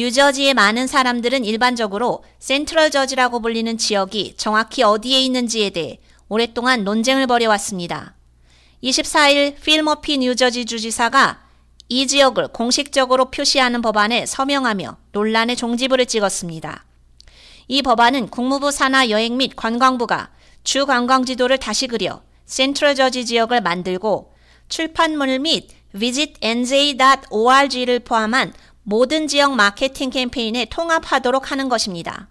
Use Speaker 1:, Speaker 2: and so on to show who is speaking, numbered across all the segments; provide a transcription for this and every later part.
Speaker 1: 뉴저지의 많은 사람들은 일반적으로 센트럴 저지라고 불리는 지역이 정확히 어디에 있는지에 대해 오랫동안 논쟁을 벌여왔습니다. 24일 필머피 뉴저지 주지사가 이 지역을 공식적으로 표시하는 법안에 서명하며 논란의 종지부를 찍었습니다. 이 법안은 국무부 산하 여행 및 관광부가 주 관광 지도를 다시 그려 센트럴 저지 지역을 만들고 출판물 및 visitnj.org를 포함한 모든 지역 마케팅 캠페인에 통합하도록 하는 것입니다.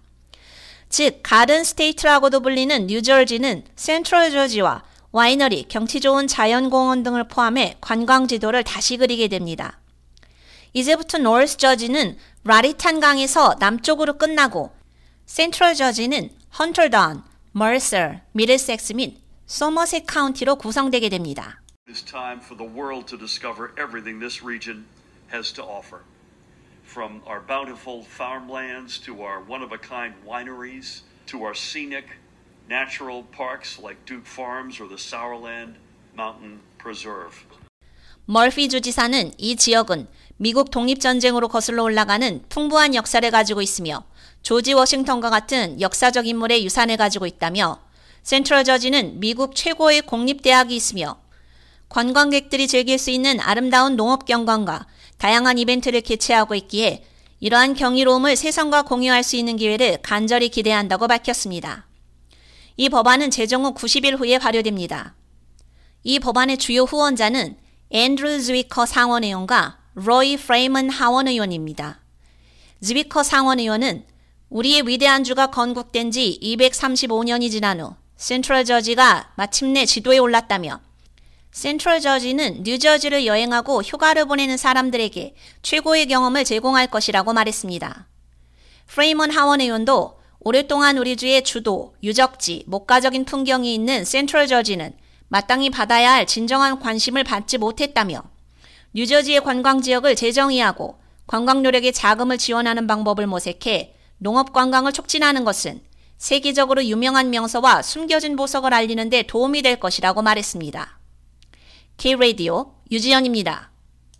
Speaker 1: 즉, Garden State라고도 불리는 뉴저지는 센트럴 저지와 와이너리, 경치 좋은 자연공원 등을 포함해 관광 지도를 다시 그리게 됩니다. 이제부터 노스 저지는 라리탄 강에서 남쪽으로 끝나고 센트럴 저지는 헌터던, 머서, 미들섹스 및 소머셋 카운티로 구성되게 됩니다.
Speaker 2: It is time for the world to discover everything this region has to offer. From our bountiful farmlands to our one of a kind wineries to our scenic natural parks like Duke Farms or the Sourland Mountain Preserve.
Speaker 1: 멀피 주지사는 이 지역은 미국 독립전쟁으로 거슬러 올라가는 풍부한 역사를 가지고 있으며 조지 워싱턴과 같은 역사적 인물의 유산을 가지고 있다며 센트럴 저지는 미국 최고의 공립대학이 있으며 관광객들이 즐길 수 있는 아름다운 농업 경관과 다양한 이벤트를 개최하고 있기에 이러한 경이로움을 세상과 공유할 수 있는 기회를 간절히 기대한다고 밝혔습니다. 이 법안은 제정 후 90일 후에 발효됩니다. 이 법안의 주요 후원자는 앤드루 즈위커 상원의원과 로이 프레이먼 하원의원입니다. 즈위커 상원의원은 우리의 위대한 주가 건국된 지 235년이 지난 후 센트럴 저지가 마침내 지도에 올랐다며 센트럴 저지는 뉴저지를 여행하고 휴가를 보내는 사람들에게 최고의 경험을 제공할 것이라고 말했습니다. 프레이먼 하원 의원도 오랫동안 우리 주의 주도, 유적지, 목가적인 풍경이 있는 센트럴 저지는 마땅히 받아야 할 진정한 관심을 받지 못했다며 뉴저지의 관광 지역을 재정의하고 관광 노력에 자금을 지원하는 방법을 모색해 농업 관광을 촉진하는 것은 세계적으로 유명한 명소와 숨겨진 보석을 알리는 데 도움이 될 것이라고 말했습니다. K-Radio 유지연입니다.